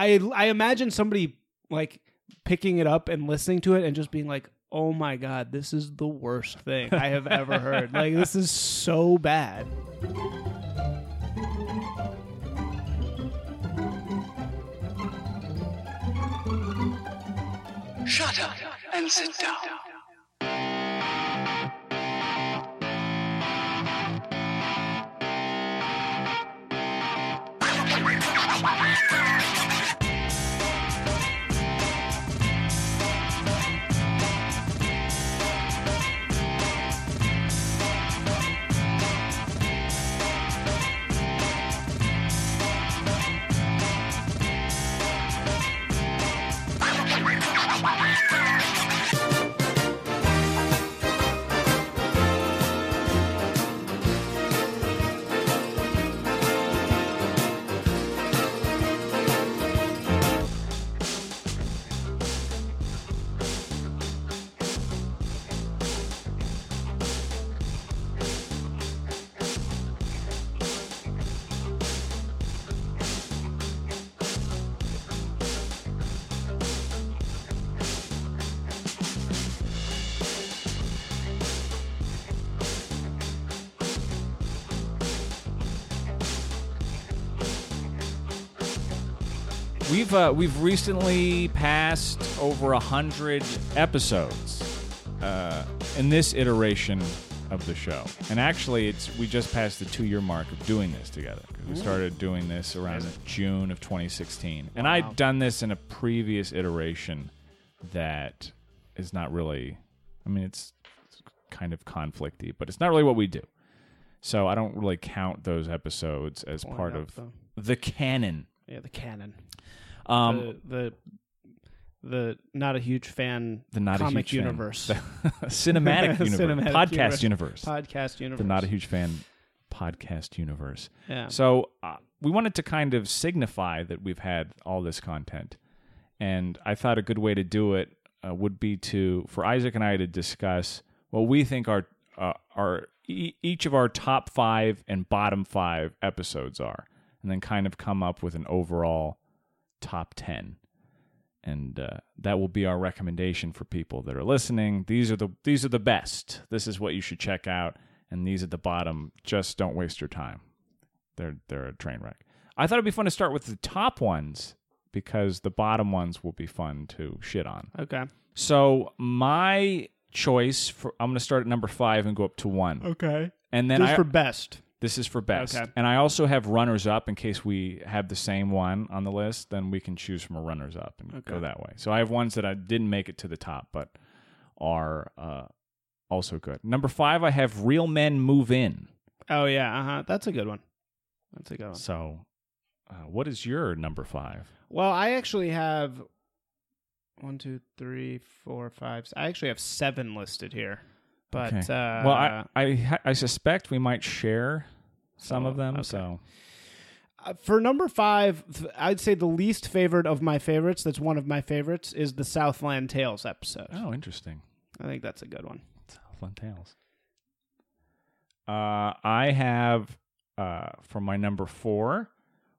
I I imagine somebody like picking it up and listening to it and just being like, "Oh my god, this is the worst thing I have ever heard. Like this is so bad." Shut up and sit down. We've uh, we've recently passed over a hundred episodes uh, in this iteration of the show, and actually, it's we just passed the two year mark of doing this together. we started doing this around June of 2016, and I'd done this in a previous iteration that is not really. I mean, it's, it's kind of conflicty, but it's not really what we do. So I don't really count those episodes as part of the canon. Yeah, the canon. Um, the, the the not a huge fan the not comic a huge fan. universe. cinematic universe, Cinematic podcast universe. universe, podcast universe. the not a huge fan podcast universe. Yeah. So uh, we wanted to kind of signify that we've had all this content, and I thought a good way to do it uh, would be to for Isaac and I to discuss what we think our uh, our e- each of our top five and bottom five episodes are, and then kind of come up with an overall top ten and uh, that will be our recommendation for people that are listening. These are the these are the best. This is what you should check out, and these at the bottom. Just don't waste your time. They're they're a train wreck. I thought it'd be fun to start with the top ones because the bottom ones will be fun to shit on. okay. So my choice for I'm going to start at number five and go up to one, Okay. and then Just I, for best. This is for best. Okay. And I also have runners up in case we have the same one on the list, then we can choose from a runners up and go that way. So I have ones that I didn't make it to the top, but are uh, also good. Number five, I have Real Men Move In. Oh yeah. Uh huh. That's a good one. That's a good one. So uh, what is your number five? Well, I actually have one, two, three, four, five. I actually have seven listed here. But Okay. uh, well, I, I, I suspect we might share some Oh, of them. okay. So Uh, for number five, I'd say the least favorite of my favorites. That's one of my favorites. Is the Southland Tales episode. oh, interesting. I think that's a good one. Southland Tales. Uh, I have uh, for my number four,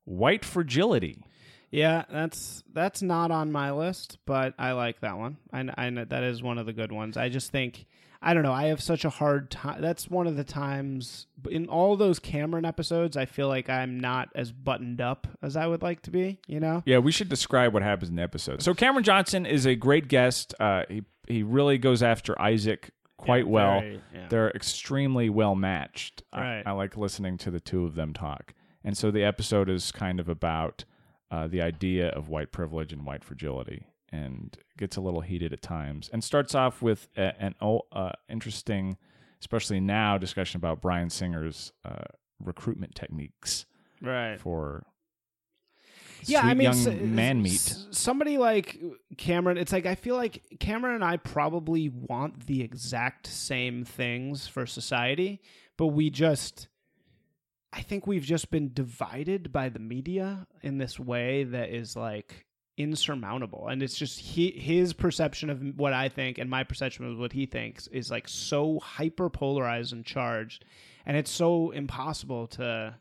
White Fragility. Yeah, that's that's not on my list, but I like that one. I, I know that is one of the good ones. I just think I don't know. I have such a hard time. That's one of the times in all those Cameron episodes. I feel like I'm not as buttoned up as I would like to be. You know? Yeah, we should describe what happens in the episode. So Cameron Johnson is a great guest. Uh, he he really goes after Isaac quite Yeah, well. very, yeah. They're extremely well matched. I- I, like listening to the two of them talk. And so the episode is kind of about uh, the idea of white privilege and white fragility, and gets a little heated at times. And starts off with a, an uh, interesting, especially now, discussion about Bryan Singer's uh, recruitment techniques Right. for yeah, I mean, young s- man meat. somebody like Cameron, it's like I feel like Cameron and I probably want the exact same things for society, but we just, I think we've just been divided by the media in this way that is like insurmountable, and it's just he, his perception of what I think and my perception of what he thinks is like so hyper polarized and charged, and it's so impossible to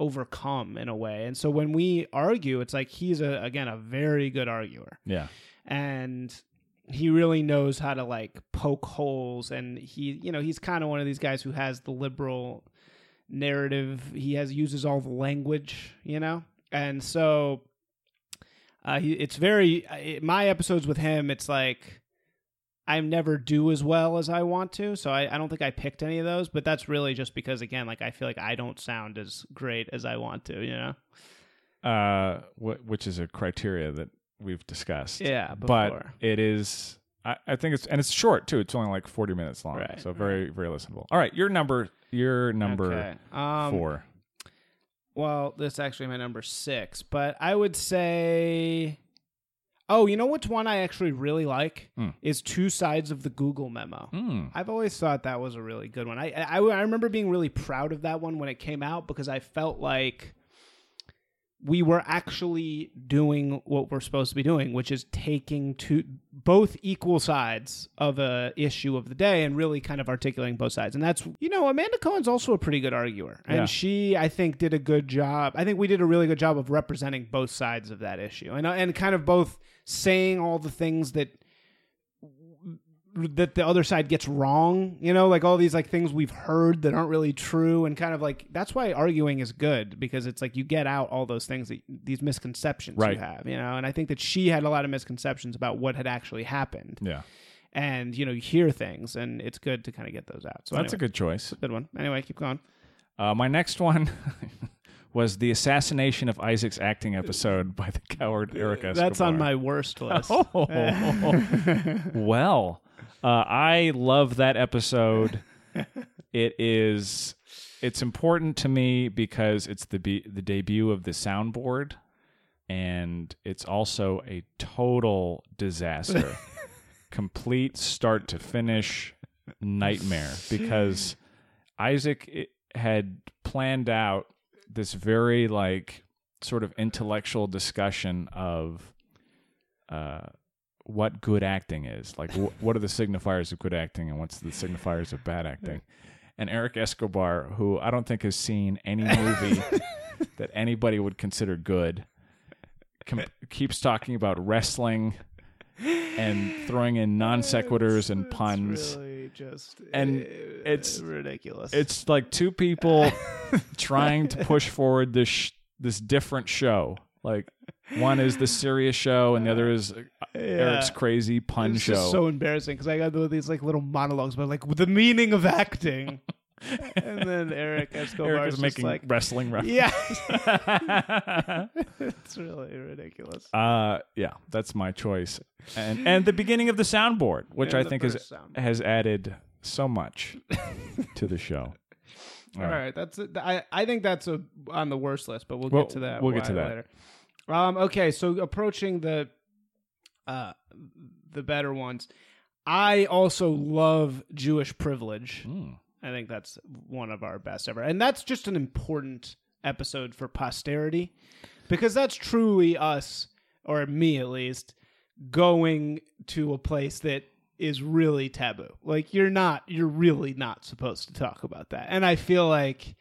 overcome in a way. And so when we argue, it's like he's a again a very good arguer. Yeah. And he really knows how to like poke holes and he you know, he's kind of one of these guys who has the liberal narrative. He has uses all the language, you know? And so uh, he, it's very uh, my episodes with him. It's like I never do as well as I want to, so I, I don't think I picked any of those. But that's really just because, again, like I feel like I don't sound as great as I want to, you know? Uh, wh- which is a criteria that we've discussed. Yeah, but it is. I, I think it's and it's short too. It's only like forty minutes long, Right, so very very listenable. All right, your number, your number Okay. Um, four. Well, this is actually my number six, but I would say. Oh, you know which one I actually really like Hmm. is Two Sides of the Google Memo. Mm. I've always thought that was a really good one. I, I I remember being really proud of that one when it came out because I felt like we were actually doing what we're supposed to be doing, which is taking to both equal sides of a issue of the day and really kind of articulating both sides. And that's you know Amanda Cohen's also a pretty good arguer, and Yeah. she I think did a good job. I think we did a really good job of representing both sides of that issue, and and kind of both saying all the things that that the other side gets wrong you know like all these like things we've heard that aren't really true and kind of like that's why arguing is good because it's like you get out all those things that these misconceptions Right. you have you know and i think that she had a lot of misconceptions about what had actually happened. Yeah, and you know you hear things and it's good to kind of get those out. So that's a good choice. good one. Anyway keep going. Uh, my next one was the assassination of Isaac's acting episode by the coward Eric Escobar. that's on my worst list. Oh, well, uh, I love that episode. it is. It's important to me because it's the be- the debut of the soundboard, and it's also a total disaster, complete start to finish nightmare. Because Isaac had planned out this very like sort of intellectual discussion of uh, what good acting is. Like, wh- what are the signifiers of good acting and what's the signifiers of bad acting? And Eric Escobar, who I don't think has seen any movie that anybody would consider good, com- keeps talking about wrestling and throwing in non sequiturs and puns. really just And uh, it's- ridiculous It's like two people trying to push forward this sh- this different show. Like one is the serious show, and the other is uh, Eric's crazy pun it's show. just so embarrassing because I got these like little monologues about like the meaning of acting, and then Eric Escobar Eric is is making like, wrestling references. yeah, it's really ridiculous. uh, yeah, that's my choice, and and the beginning of the soundboard, which And I think is first sound. has added so much to the show. All right, that's it. I I think that's a, on the worst list, but we'll Well, get to that. we'll get to that. later. Um. Okay. So approaching the, uh, the better ones. I also love Jewish privilege. Mm. I think that's one of our best ever. And that's just an important episode for posterity because that's truly us, or me at least, going to a place that is really taboo. Like, you're not, you're really not supposed to talk about that. And I feel like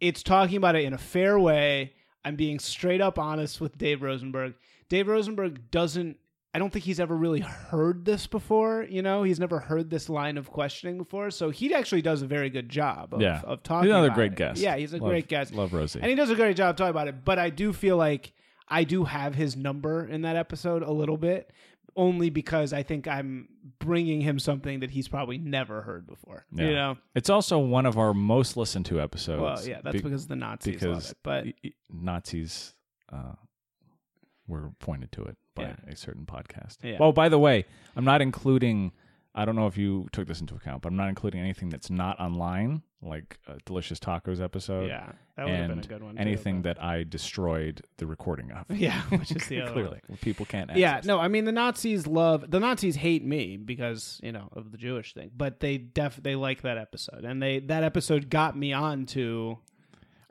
it's talking about it in a fair way. I'm being straight up honest with Dave Rosenberg. Dave Rosenberg doesn't I don't think he's ever really heard this before, you know? He's never heard this line of questioning before. So he actually does a very good job of, Yeah. of talking He's another about great it. guest. Yeah, he's a Love- great guest. Love Rosie. And he does a great job talking about it, but I do feel like I do have his number in that episode a little bit only because I think I'm bringing him something that he's probably never heard before. Yeah. You know? It's also one of our most listened to episodes. Well, yeah, that's be- because the Nazis because love it. But Nazis uh, were pointed to it by Yeah. a certain podcast. Yeah. Oh, by the way, I'm not including. I don't know if you took this into account, but I'm not including anything that's not online, like uh, Delicious Tacos episode. yeah, that would have been a and good one. too, anything but- that I destroyed the recording of. Yeah, which is the other one. Clearly, people can't. Access. Yeah, no, I mean the Nazis love the Nazis hate me because you know of the Jewish thing, but they def they like that episode, and they that episode got me on to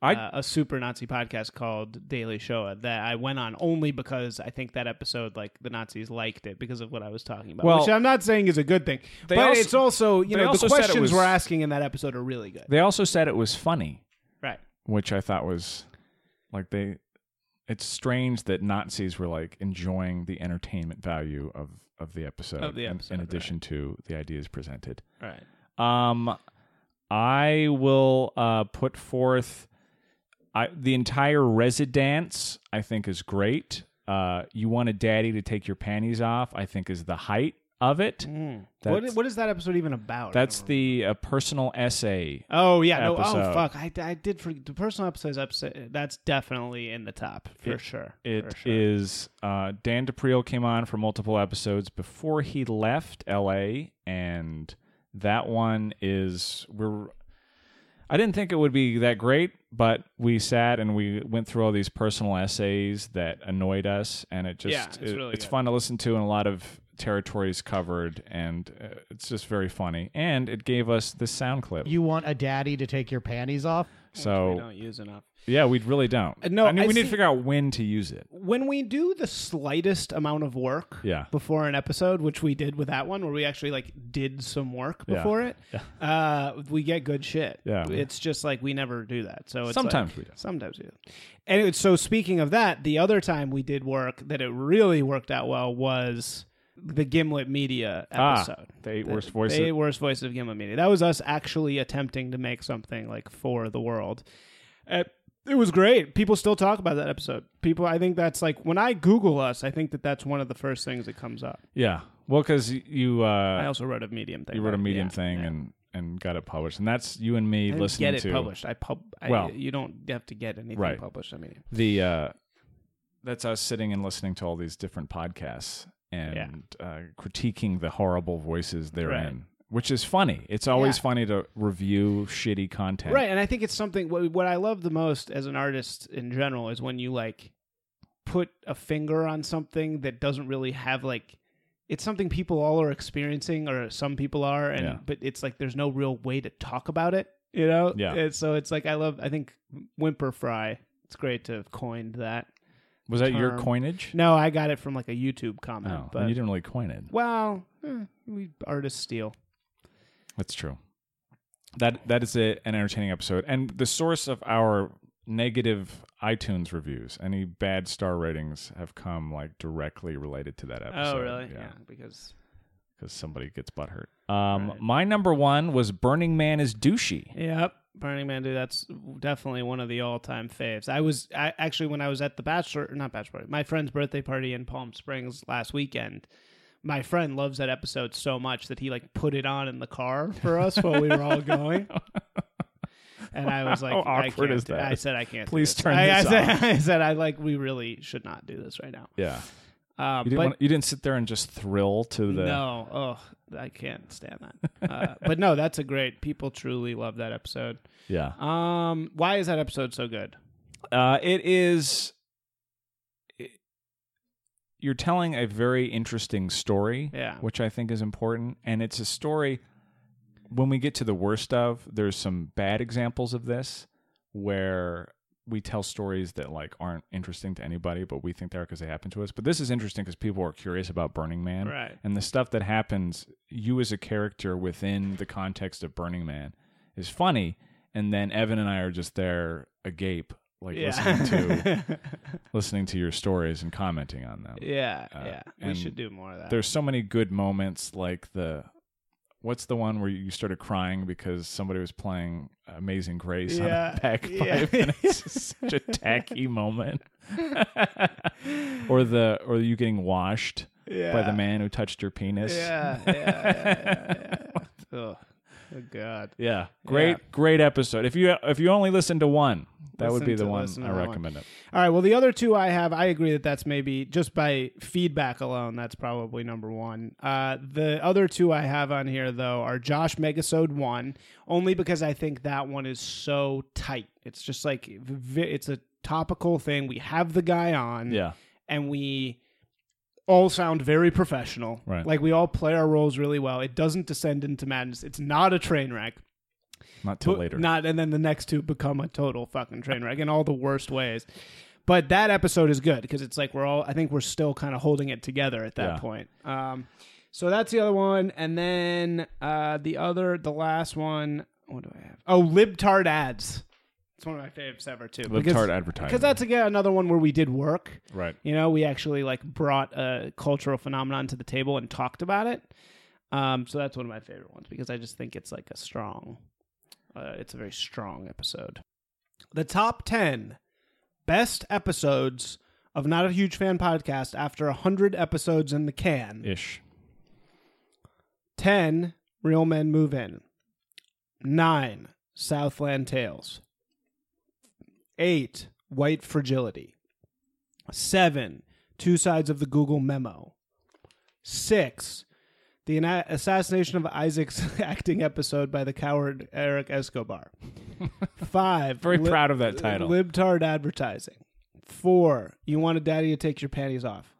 I- uh, a super Nazi podcast called Daily Shoah that I went on only because I think that episode like the Nazis liked it because of what I was talking about, Well, which I'm not saying is a good thing, but also- it's also you know also the questions was- we're asking in that episode are really good, They also said it was funny, right? which I thought was Like they, it's strange that Nazis were like enjoying the entertainment value of of the episode, Of the in- episode, in, right. addition to the ideas presented. Right. Um, I will uh, put forth I, the entire Residence. I think is great. Uh, you want a daddy to take your panties off. I think is the height of it. What, what is that episode even about? That's the uh, personal essay. Oh yeah, no. Oh fuck, I, I did for the personal episodes. Episode that's definitely in the top for It- sure. It for is uh, Dan DePriel came on for multiple episodes before he left L.A. and that one is we're. I didn't think it would be that great, but we sat and we went through all these personal essays that annoyed us, and it just Yeah, it's it- really it's fun to listen to, and a lot of territories covered, and uh, it's just very funny. And it gave us this sound clip. You want a daddy to take your panties off? We so don't use enough. yeah, we really don't. Uh, no, I mean I we need to figure out when to use it. When we do the slightest amount of work, Yeah. before an episode, which we did with that one, where we actually like did some work Yeah. before it, uh, we get good shit. Yeah. it's just like we never do that. So it's Sometimes like- we do. Sometimes we do. Anyway, so speaking of that, the other time we did work that it really worked out well was the Gimlet Media Ah, episode. the eight The- worst voices. The eight worst voices of Gimlet Media. That was us actually attempting to make something like for the world. Uh, it was great. People still talk about that episode. People, I think that's like when I Google us, I think that that's one of the first things that comes up. Yeah. Well, because you uh, I also wrote a Medium thing. you wrote a medium Yeah, thing yeah. and and got it published, and that's you and me I listening get it to published. I pub. I, Well- you don't have to get anything Right. published. I mean, the. Uh, that's us sitting and listening to all these different podcasts and uh, critiquing the horrible voices they're Right. which is funny. It's always Yeah. funny to review shitty content. right. And I think it's something. What, what I love the most as an artist in general is when you like put a finger on something that doesn't really have like. It's something people all are experiencing, or some people are, and Yeah. but it's like there's no real way to talk about it. You know. Yeah. And so it's like I love. I think Whimper Fry. It's great to have coined that. Was that your term. coinage? No, I got it from like a YouTube comment. No, but you didn't really coin it. well, eh, we artists steal. That's true. That that is a, an entertaining episode, and the source of our negative iTunes reviews, any bad star ratings, have come like directly related to that episode. oh, really? Yeah, because because somebody gets butthurt. Um, Right. my number one was Burning Man is douchey. Yep. Burning Man, dude, that's definitely one of the all-time faves. I was I, actually when I was at the bachelor, not bachelor party, my friend's birthday party in Palm Springs last weekend. My friend loves that episode so much that he like put it on in the car for us while we were all going. And I was like, How I awkward can't is that? I said I can't. do Please turn I, this I said, off. I said I like we really should not do this right now. Yeah, Um, you didn't but want, you didn't sit there and just thrill to the. no, oh, I can't stand that. Uh, but no, that's a great. People truly love that episode. Yeah, Um, why is that episode so good? uh, it is. it- you're telling a very interesting story. Yeah. which I think is important. And it's a story. When we get to the worst of, there's some bad examples of this where we tell stories that like aren't interesting to anybody, but we think they are because they happen to us. But this is interesting because people are curious about Burning Man, Right. And the stuff that happens, you as a character within the context of Burning Man, is funny. And then Evan and I are just there agape, like listening to listening to your stories and commenting on them yeah, Uh, yeah. We should do more of that. there's so many good moments like the what's the one where you started crying because somebody was playing amazing grace Yeah, on a bagpipe yeah. and it's such a tacky moment or the or you getting washed yeah. by the man who touched your penis Yeah, yeah, yeah, yeah, yeah. Oh God. Yeah. great Yeah. great episode if you if you only listen to one that would be the one i that one. recommend it All right. Well, the other two I have, I agree that that's maybe just by feedback alone, that's probably number one. Uh, the other two I have on here though are Josh Megasode one, only because I think that one is so tight. It's just like it's a topical thing. We have the guy on, yeah and we all sound very professional. Right. Like we all play our roles really well. It doesn't descend into madness. It's not a train wreck. not till But later Not and then the next two become a total fucking train wreck in all the worst ways. But that episode is good because it's like we're all I think we're still kind of holding it together at that Yeah. point. Um so that's the other one. And then uh the other the last one, what do I have? Oh, libtard ads. It's one of my favorites ever too. Libtard advertising. Because that's again another one where we did work. right. You know, we actually like brought a cultural phenomenon to the table and talked about it. Um, so that's one of my favorite ones because I just think it's like a strong, uh, it's a very strong episode. The top ten best episodes of Not a Huge Fan podcast after hundred episodes in the can. Ish. 10 real men move in 9 southland tales 8 white fragility 7 two sides of the google memo 6 the assassination of isaac's acting episode by the coward eric escobar 5 Very proud of that title. libtard advertising 4 you want a daddy to take your panties off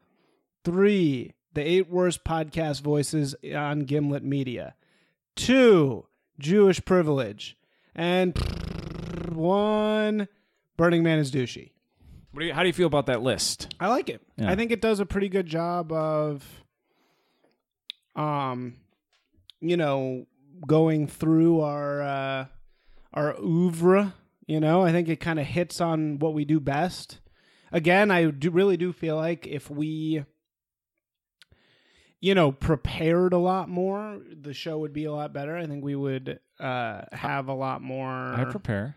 Three, the eight worst podcast voices on Gimlet Media. Two, Jewish privilege. And one, Burning Man is douchey. What do you, how do you feel about that list? I like it. Yeah. I think it does a pretty good job of, um, you know, going through our uh, our oeuvre. You know, I think it kind of hits on what we do best. Again, I do really do feel like if we, you know, prepared a lot more, the show would be a lot better. I think we would uh, have a lot more. I prepare.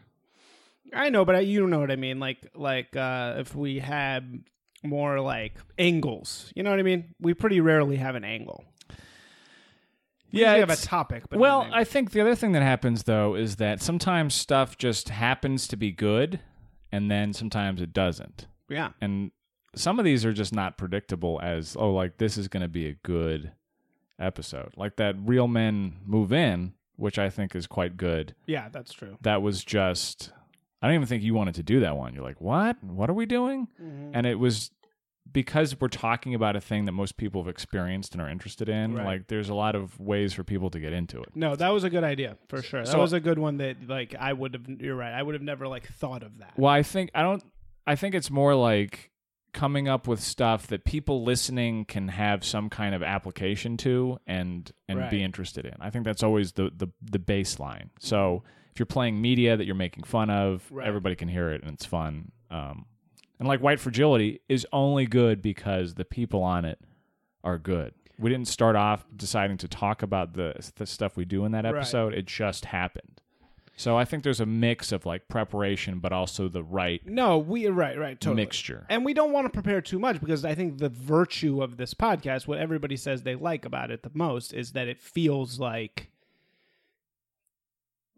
I know, but I, you know what I mean. Like, like uh, if we had more like angles, you know what I mean. We pretty rarely have an angle. We Yeah, have a topic. But well, I think the other thing that happens though is that sometimes stuff just happens to be good, and then sometimes it doesn't. yeah, And some of these are just not predictable as oh, like this is going to be a good episode. Like that real men move in, which I think is quite good. yeah, that's true. That was just. I don't even think you wanted to do that one. You're like, what? What are we doing? Mm-hmm. and it was because we're talking about a thing that most people have experienced and are interested in Right. like there's a lot of ways for people to get into it No, that was a good idea for sure. That So- was a good one. That like I would have. You're right. I would have never like thought of that. well i think i don't i think it's more like coming up with stuff that people listening can have some kind of application to and and Right. be interested in i think that's always the the, the baseline so if you're playing media that you're making fun of Right. everybody can hear it and it's fun um and like white fragility is only good because the people on it are good we didn't start off deciding to talk about the, the stuff we do in that Right. episode it just happened so i think there's a mix of like preparation but also the right No, we right, right, totally. mixture And we don't want to prepare too much because I think the virtue of this podcast, what everybody says they like about it the most, is that it feels like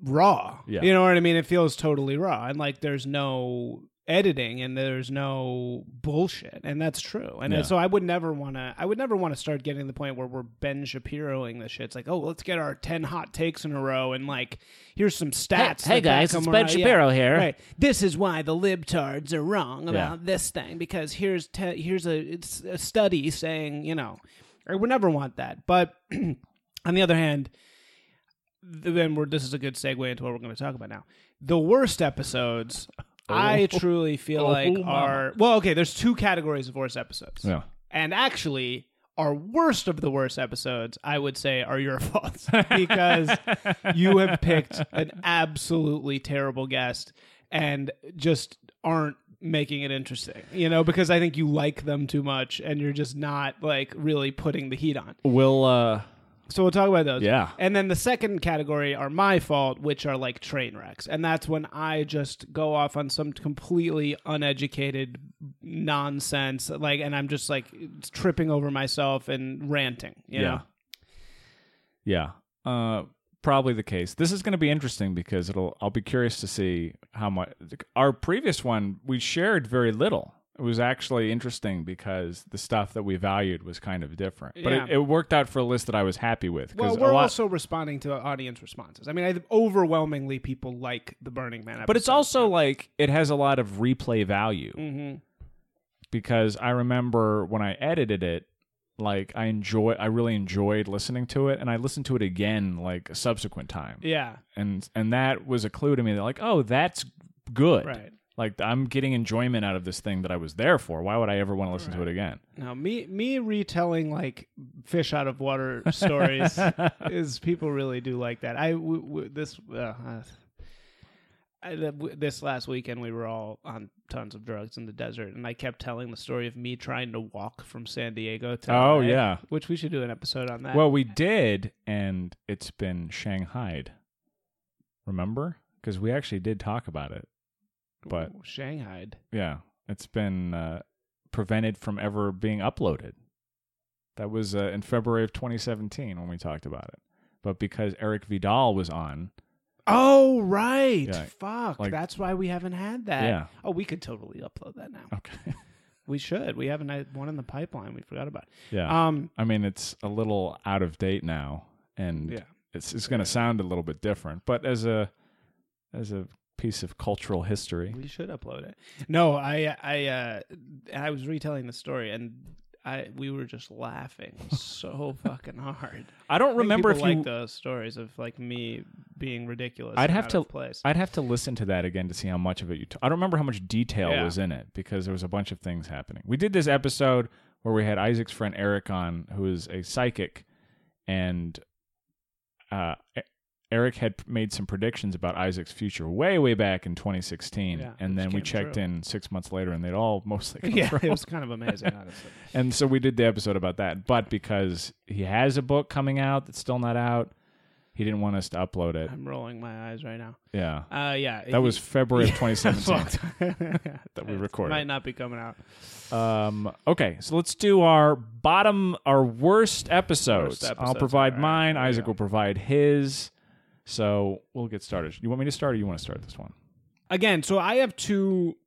raw. Yeah. You know what I mean? It feels totally raw. And like there's no editing and there's no bullshit. And that's true. And uh, Yeah. so I would never want to I would never want to start getting to the point where we're Ben Shapiroing the shit. It's like, oh, let's get our 10 hot takes in a row and like here's some stats. hey back guys, it's Ben right. Yeah. Shapiro here. Right. This is why the libtards are wrong about this thing because here's te- here's a it's a study saying you know I would never want that. But on the other hand, then we're this is a good segue into what we're going to talk about now. The worst episodes, I truly feel Oh, like mama. are well. Okay, there's two categories of worst episodes, yeah and actually. Our worst of the worst episodes, I would say, are your faults because you have picked an absolutely terrible guest and just aren't making it interesting. You know, because I think you like them too much and you're just not like really putting the heat on. we'll uh So we'll talk about those. Yeah. And then the second category are my fault, which are like train wrecks. And that's when I just go off on some completely uneducated nonsense. Like, and I'm just like tripping over myself and ranting, you yeah know? yeah uh probably the case this is going to be interesting because it'll i'll be curious to see how much our previous one we shared very little it was actually interesting because the stuff that we valued was kind of different but Yeah. it, it worked out for a list that i was happy with Well, we're lot also responding to audience responses. I mean, I overwhelmingly people like the Burning Man episode. but it's also like it has a lot of replay value hmm because I remember when I edited it, like I enjoy, I really enjoyed listening to it, and I listened to it again like a subsequent time, Yeah, and and that was a clue to me that like, oh, that's good, right. Like I'm getting enjoyment out of this thing that I was there for. Why would I ever want to listen to it again? Now, me me retelling like fish out of water stories is people really do like that. I w- w- this uh, uh, I, th- w- this last weekend we were all on tons of drugs in the desert, and I kept telling the story of me trying to walk from San Diego to Oh, LA, yeah. which we should do an episode on that. Well, we did, and it's been shanghaied. Remember? Because we actually did talk about it. But- Ooh, Shanghai. Yeah, it's been uh, prevented from ever being uploaded. That was uh, in February of 2017 when we talked about it. But because Eric Vidal was on, Oh right, Yeah, fuck. like- That's why we haven't had that. Yeah. Oh, we could totally upload that now. okay, We should. We haven't had one in the pipeline. We forgot about. It. yeah, Um. I mean it's a little out of date now, and Yeah. it's it's going to sound a little bit different. But as a as a piece of cultural history, We should upload it. No, I I uh I was retelling the story and I we were just laughing so fucking hard. I don't I remember if you. like those stories of like me being ridiculous. I'd have to- place. I'd have to listen to that again to see how much of it you. T- I don't remember how much detail Yeah. was in it because there was a bunch of things happening. We did this episode where we had Isaac's friend Eric on, who is a psychic, and uh, Eric had made some predictions about Isaac's future way, way back in 2016, Yeah, and then we checked true. in six months later, and they'd all mostly come yeah, true. it was kind of amazing, honestly. and so we did the episode about that. But because he has a book coming out that's still not out, he didn't want us to upload it. I'm rolling my eyes right now. Yeah. Uh, yeah, That was February of 2017. that we recorded. Might not be coming out. Um, okay, so let's do our bottom, our worst episodes. Worst I'll provide right, mine. Isaac will provide his. So we'll get started. You want me to start, or you want to start this one? Again, so I have two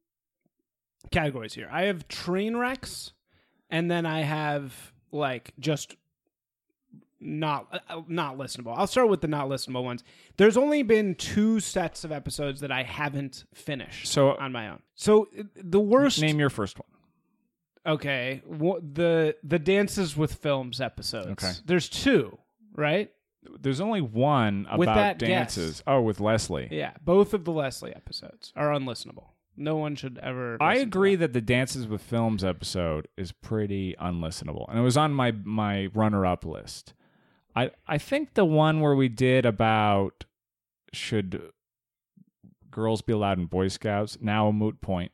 categories here. I have train wrecks, and then I have like just not uh, not listenable. I'll start with the not listenable ones. There's only been two sets of episodes that I haven't finished So on my own. So uh, the worst name your first one. Okay, the the dances with films episodes. Okay. there's two, right? There's only one about With that dances. guest. Oh, with Leslie. Yeah, both of the Leslie episodes are unlistenable. No one should ever. I agree that. that the Dances with Films episode is pretty unlistenable, and it was on my my runner up list. I I think the one where we did about should girls be allowed in Boy Scouts now a moot point.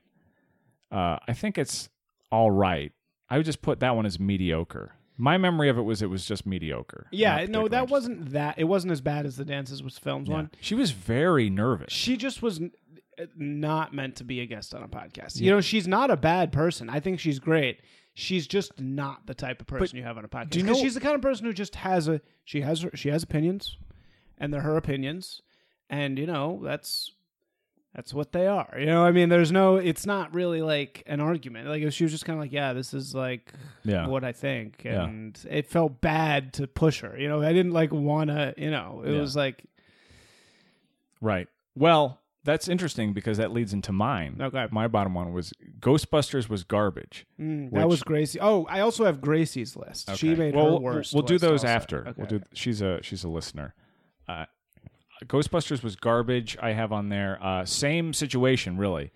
Uh, I think it's all right. I would just put that one as mediocre. My memory of it was it was just mediocre. Yeah, no, that wasn't that. It wasn't as bad as the dances with films one. She was very nervous. She just was n- uh, not meant to be a guest on a podcast. You know, she's not a bad person. I think she's great. She's just not the type of person you have on a podcast. do you know- she's the kind of person who just has a she has her, she has opinions, and they're her opinions, and you know that's that's what they are. You know, I mean, there's no. It's not really like an argument. Like she was just kind of like, yeah, this is like Yeah. what I think, Yeah. and it felt bad to push her. You know, I didn't like wanna. You know, it Yeah. was like Right. Well, that's interesting because that leads into mine. Okay. My bottom one was Ghostbusters was garbage. Mm, Which- that was Gracie. Oh, I also have Gracie's list. She made well, her we'll- worst. We'll, do those also. after. Okay. We'll do. She's a she's a listener. Uh, Ghostbusters was garbage. I have on there. Uh, same situation, really,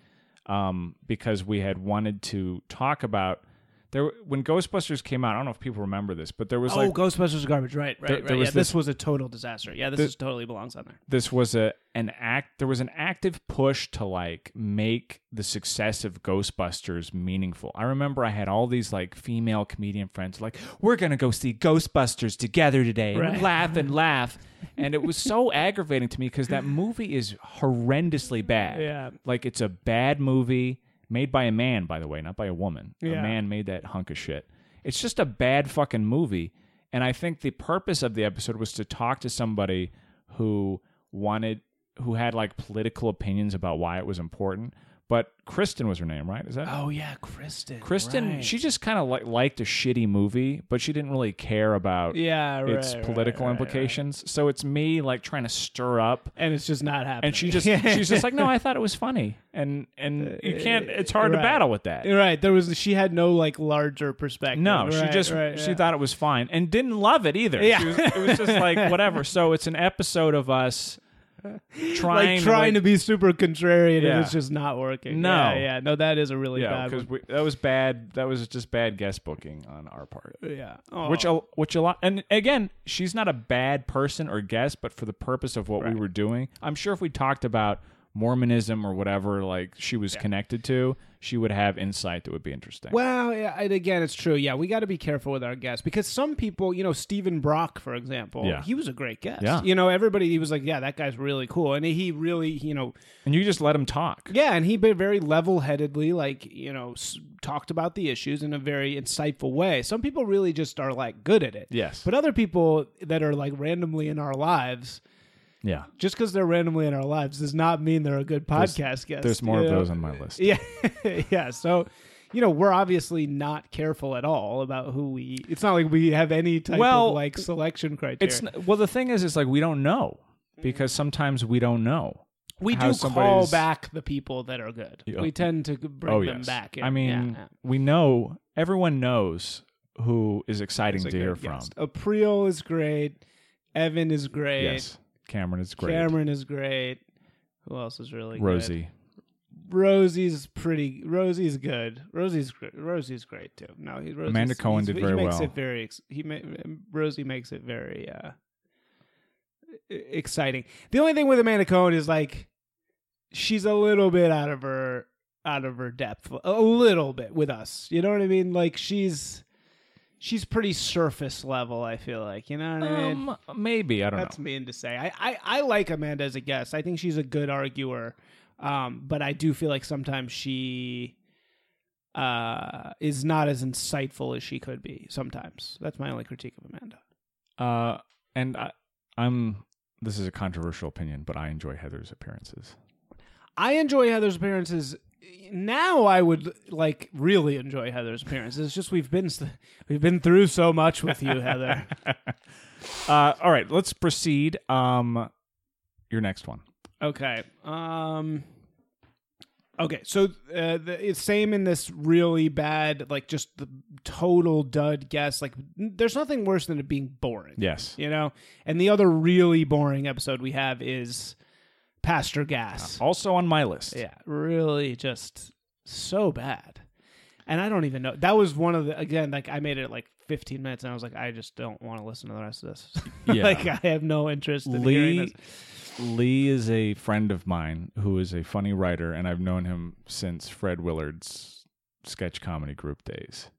um, because we had wanted to talk about there when Ghostbusters came out. I don't know if people remember this, but there was oh, like Ghostbusters is garbage. Right, right, There- right. there yeah, this, this- was a total disaster. Yeah, this This- is totally belongs on there. this was a an act there was an active push to like make the success of Ghostbusters meaningful. I remember I had all these like female comedian friends like we're going to go see Ghostbusters together today and laugh and laugh. And it was so aggravating to me because that movie is horrendously bad. Yeah. Like it's a bad movie made by a man by the way, not by a woman. Yeah. A man made that hunk of shit. It's just a bad fucking movie. And I think the purpose of the episode was to talk to somebody who wanted, who had like political opinions about why it was important. But Kristen was her name, right? Is that Oh yeah, Kristen. Kristen? right. She just kind of like liked a shitty movie, but she didn't really care about yeah, right, its political right, implications. So it's me like trying to stir up and it's just not happening. and she just she's just like no i thought it was funny and and you can't it's hard Uh, to battle with that right. There was she had no like larger perspective. no she just she yeah. thought it was fine and didn't love it either Yeah. She was, it was just like whatever so it's an episode of us trying like trying to, like, be super contrarian Yeah. and it's just not working. No. yeah, yeah. no, that is a really yeah bad because that was bad that was just bad guest booking on our part Yeah, which Oh. a, which a lot and again she's not a bad person or guest but for the purpose of what we were doing i'm sure if we talked about Mormonism or whatever like she was connected to, she would have insight that would be interesting. Well, yeah, and again, it's true. Yeah, we got to be careful with our guests because some people, you know, Stephen Brock, for example, Yeah. he was a great guest. Yeah. You know, everybody, he was like, yeah, that guy's really cool. And he really, you know, and you just let him talk. yeah, and he very level headedly, like, you know, s- talked about the issues in a very insightful way. Some people really just are like good at it. Yes. But other people that are like randomly in our lives, Yeah. just because they're randomly in our lives does not mean they're a good There's- podcast guest. There's more of know? those on my list. Yeah, yeah. So, you know, we're obviously not careful at all about who we. It's not like we have any type Well, of like selection criteria. It's well the thing is is like we don't know because sometimes we don't know. we do call back the people that are good. Yeah. We tend to bring oh them yes. back. in. I mean, yeah. we know everyone knows who is exciting to hear from. guest. April is great. Evan is great. Yes. Cameron is great. Cameron is great. Who else is really good? Rosie. Rosie's pretty. Rosie's good. Rosie's gr- Rosie's great too. No, he, Rosie's, Amanda Cohen he's- did he makes well. It very. ex- He ma- Rosie makes it very uh, e- exciting. The only thing with Amanda Cohen is like she's a little bit out of her out of her depth, a little bit with us. You know what I mean? Like she's she's pretty surface level. I feel like you know what I mean. Um, maybe I don't know. That's know. mean to say. I, I, I like Amanda as a guest. I think she's a good arguer. Um, but I do feel like sometimes she uh, is not as insightful as she could be. Sometimes that's my only critique of Amanda. Uh, and I, I'm. This is a controversial opinion, but I enjoy Heather's appearances. I enjoy Heather's appearances. Now I would like really enjoy Heather's appearance. It's just we've been we've been through so much with you, Heather. Uh, all right, let's proceed. Um, your next one. Okay. Um Okay, so uh, the, it's same in this really bad, like just the total dud guess. Like, there's nothing worse than it being boring. Yes. You know? And the other really boring episode we have is Pastor Gas. Also on my list. Yeah, really just so bad. And I don't even know. That was one of the, again, like I made it like 15 minutes and I was like, I just don't want to listen to the rest of this. Yeah. like, I have no interest in hearing Lee this. Lee is a friend of mine who is a funny writer, and I've known him since Fred Willard's sketch comedy group days.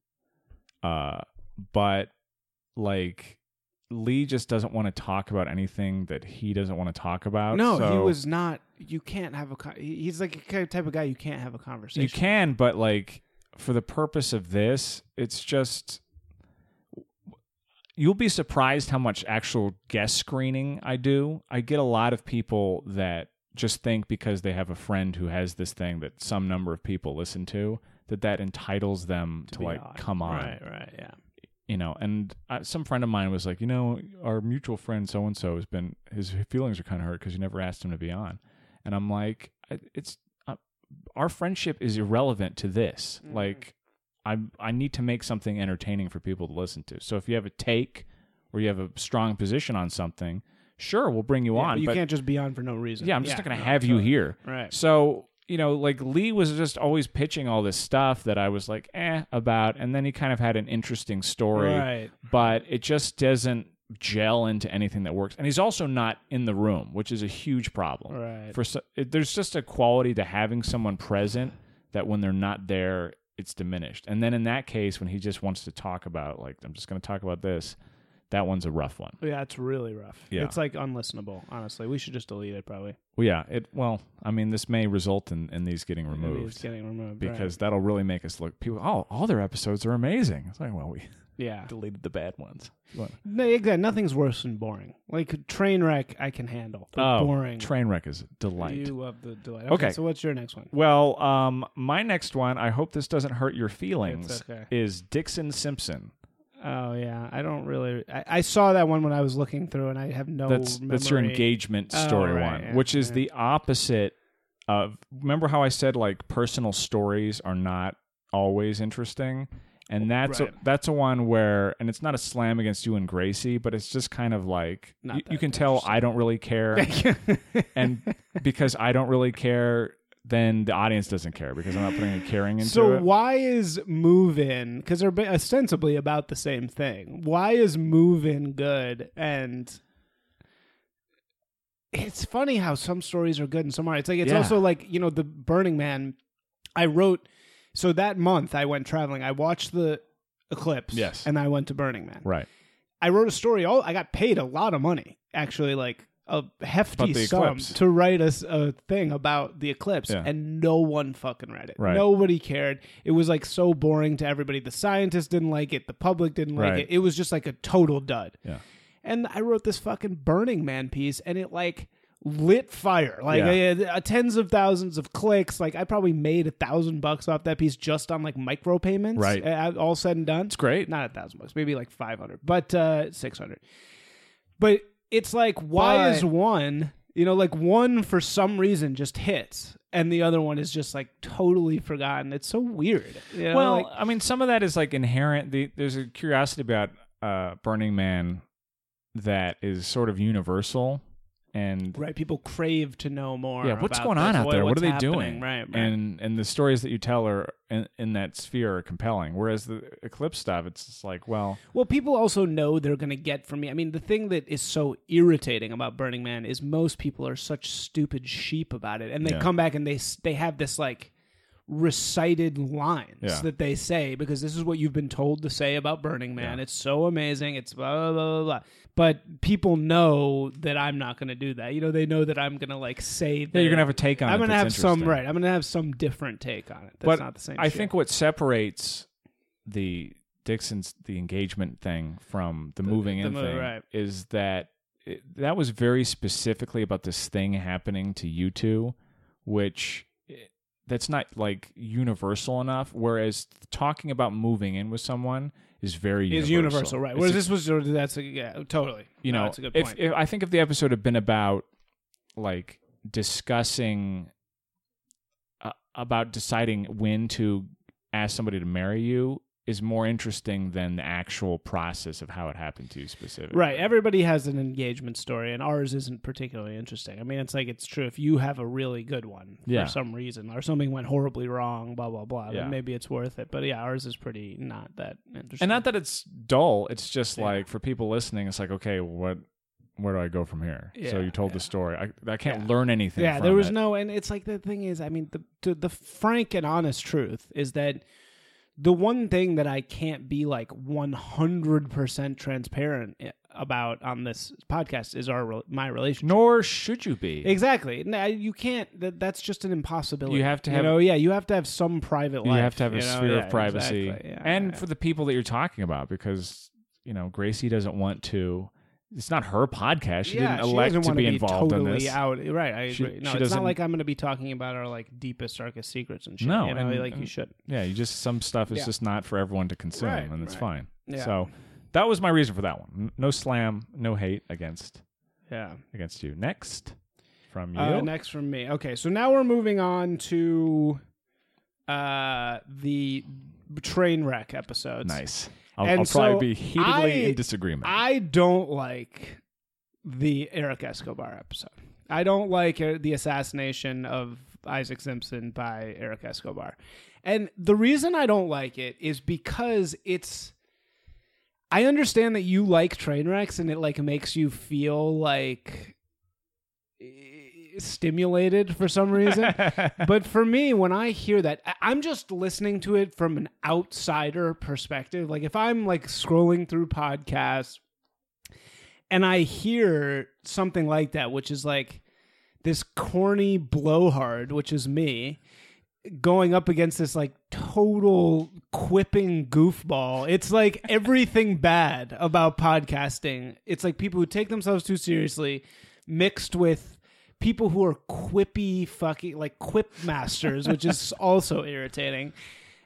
Uh, but like Lee just doesn't want to talk about anything that he doesn't want to talk about. No, he was not. You can't have a. con- He's like a kind of type of guy you can't have a conversation. You can, but like for the purpose of this, it's just you'll be surprised how much actual guest screening I do. I get a lot of people that just think because they have a friend who has this thing that some number of people listen to that that entitles them to, be like on. come on Right, right, yeah. You know and uh, some friend of mine was like you know our mutual friend so and so has been his feelings are kind of hurt because you never asked him to be on and i'm like it's uh, our friendship is irrelevant to this Mm-hmm. like i i need to make something entertaining for people to listen to so if you have a take or you have a strong position on something sure we'll bring you Yeah, on but you but can't just be on for no reason. yeah i'm just not going to no, have you here Right. so, you know, like Lee was just always pitching all this stuff that I was like, eh, about. And then he kind of had an interesting story, Right. but it just doesn't gel into anything that works. And he's also not in the room, which is a huge problem. Right. For it, There's just a quality to having someone present that when they're not there, it's diminished. And then in that case, when he just wants to talk about, like, I'm just going to talk about this, that one's a rough one. Yeah, it's really rough. Yeah. It's like unlistenable, honestly. We should just delete it probably. Well, yeah, it. Well, I mean, this may result in, in these getting removed. it's getting removed. because that'll really make us look people oh all their episodes are amazing it's like well we yeah. deleted the bad ones No, again, nothing's worse than boring. Like train wreck, I can handle. But oh boring. train wreck is a delight You love the delight. Okay. So what's your next one? well um my next one i hope this doesn't hurt your feelings okay. is dixon simpson Oh yeah, I don't really. I, I saw that one when I was looking through, and I have no. that's that's your memory. engagement Oh, story right, one yeah, which is yeah. the opposite of remember how i said like personal stories are not always interesting and that's Right. a, that's a one where and it's not a slam against you and Gracie, but it's just kind of like you, you can tell I don't really care, and because I don't really care, then the audience doesn't care because I'm not putting any caring into so it. So why is Move In? Because they're ostensibly about the same thing. Why is Move In good? And it's funny how some stories are good and some aren't. It's like it's Yeah. also like you know the Burning Man. I wrote so that month I went traveling. I watched the eclipse. Yes. and I went to Burning Man. Right. I wrote a story. All I got paid a lot of money, actually, like a hefty sum eclipse. to write us a, thing about the eclipse, Yeah. and no one fucking read it. Right. Nobody cared. It was like so boring to everybody. The scientists didn't like it. The public didn't like Right. it. It was just like a total dud. Yeah. And I wrote this fucking Burning Man piece, and it like lit fire. Like Yeah. Uh, tens of thousands of clicks. Like I probably made a thousand bucks off that piece just on like micro payments. Right. uh, all said and done. It's great. Not a thousand bucks, maybe like five hundred, but uh, six hundred. But it's like, why But- is one? You know, like one for some reason just hits, and the other one is just like totally forgotten. It's so weird. you know, well, like- I mean, some of that is like inherent. The, there's a curiosity about uh, Burning Man that is sort of universal, and right? People crave to know more. yeah, what's going on this, out there? What are they doing? Right, right. And and the stories that you tell are in, in that sphere are compelling. Whereas the eclipse stuff, it's just like, well, Well, people also know they're going to get from me. I mean, the thing that is so irritating about Burning Man is most people are such stupid sheep about it, and they Yeah. come back and they they have this like recited lines Yeah. that they say because this is what you've been told to say about Burning Man. Yeah. It's so amazing. It's blah blah blah blah. But people know that I'm not going to do that. You know, they know that I'm going to like say. yeah, you're gonna have a take on it. I'm gonna have some right. I'm gonna have some different take on it. That's but not the same. I shit. think what separates the Dixon's the engagement thing from the, moving the in move, thing right. is that it, that was very specifically about this thing happening to you two, which that's not like universal enough. Whereas talking about moving in with someone is very is universal. universal, right? It's Whereas this was of that's a, yeah, totally. you No, know, that's a good if, point. if I think if the episode had been about like discussing uh, about deciding when to ask somebody to marry you is more interesting than the actual process of how it happened to you specifically. Right. Everybody has an engagement story, and ours isn't particularly interesting. I mean, it's like it's true. If you have a really good one Yeah. for some reason, or something went horribly wrong, blah blah blah, Yeah. maybe it's worth it. But yeah, ours is pretty not that interesting. And not that it's dull. It's just Yeah. like for people listening, it's like okay, what, where do I go from here? so you told yeah. the story. I, I can't Yeah. learn anything. yeah, there was it. no, and it's like the thing is, I mean, the, the the frank and honest truth is that the one thing that I can't be like one hundred percent transparent about on this podcast is our my relationship. Nor should you be. Exactly. No, you can't. That, that's just an impossibility. You have to have- know, yeah, you have to have some private you have to have a you know? sphere Yeah, of privacy exactly. Yeah, and yeah, for the people that you're talking about because you know gracie doesn't want to it's not her podcast she yeah, didn't she elect doesn't to wanna be involved totally in this out. Right. I She- agree. No, she it's doesn't- like I'm going to be talking about our like deepest, darkest secrets and shit. No, you know, and- like you should. yeah you just some stuff is Yeah. just not for everyone to consume Right, and it's right. fine Yeah. so that was my reason for that one no slam no hate against Yeah. against you next from you Uh, next from me. Okay, so now we're moving on to uh the train wreck episodes. nice i'll, And I'll probably so be heatedly I- in disagreement I don't like the Eric Escobar episode. I don't like uh, the assassination of Isaac Simpson by Eric Escobar. And the reason I don't like it is because it's I understand that you like train wrecks and it like makes you feel like stimulated for some reason. but for me, when I hear that, I'm just listening to it from an outsider perspective. Like if I'm like scrolling through podcasts and I hear something like that, which is like this corny blowhard, which is me, going up against this like total quipping goofball. It's like everything bad about podcasting. It's like people who take themselves too seriously mixed with people who are quippy fucking like quip masters, which is also irritating.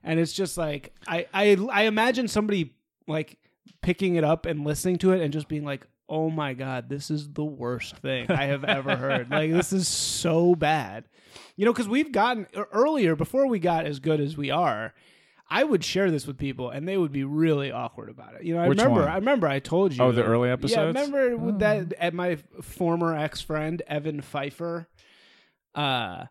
And it's just like I I I imagine somebody like picking it up and listening to it and just being like, "Oh my god, this is the worst thing I have ever heard. Like this is so bad." You know, cuz we've gotten earlier before we got as good as we are, I would share this with people and they would be really awkward about it. You know, I Which remember one? I remember I told you Oh, the early episodes. Yeah, episodes? remember with that at my former ex-friend Evan Pfeiffer uh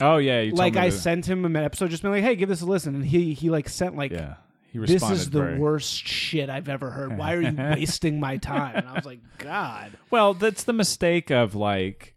oh yeah like I the- sent him an episode just being like, "Hey, give this a listen." And he he like sent like yeah He this is the very- worst shit I've ever heard. Why are you wasting my time? And I was like, God. Well, that's the mistake of like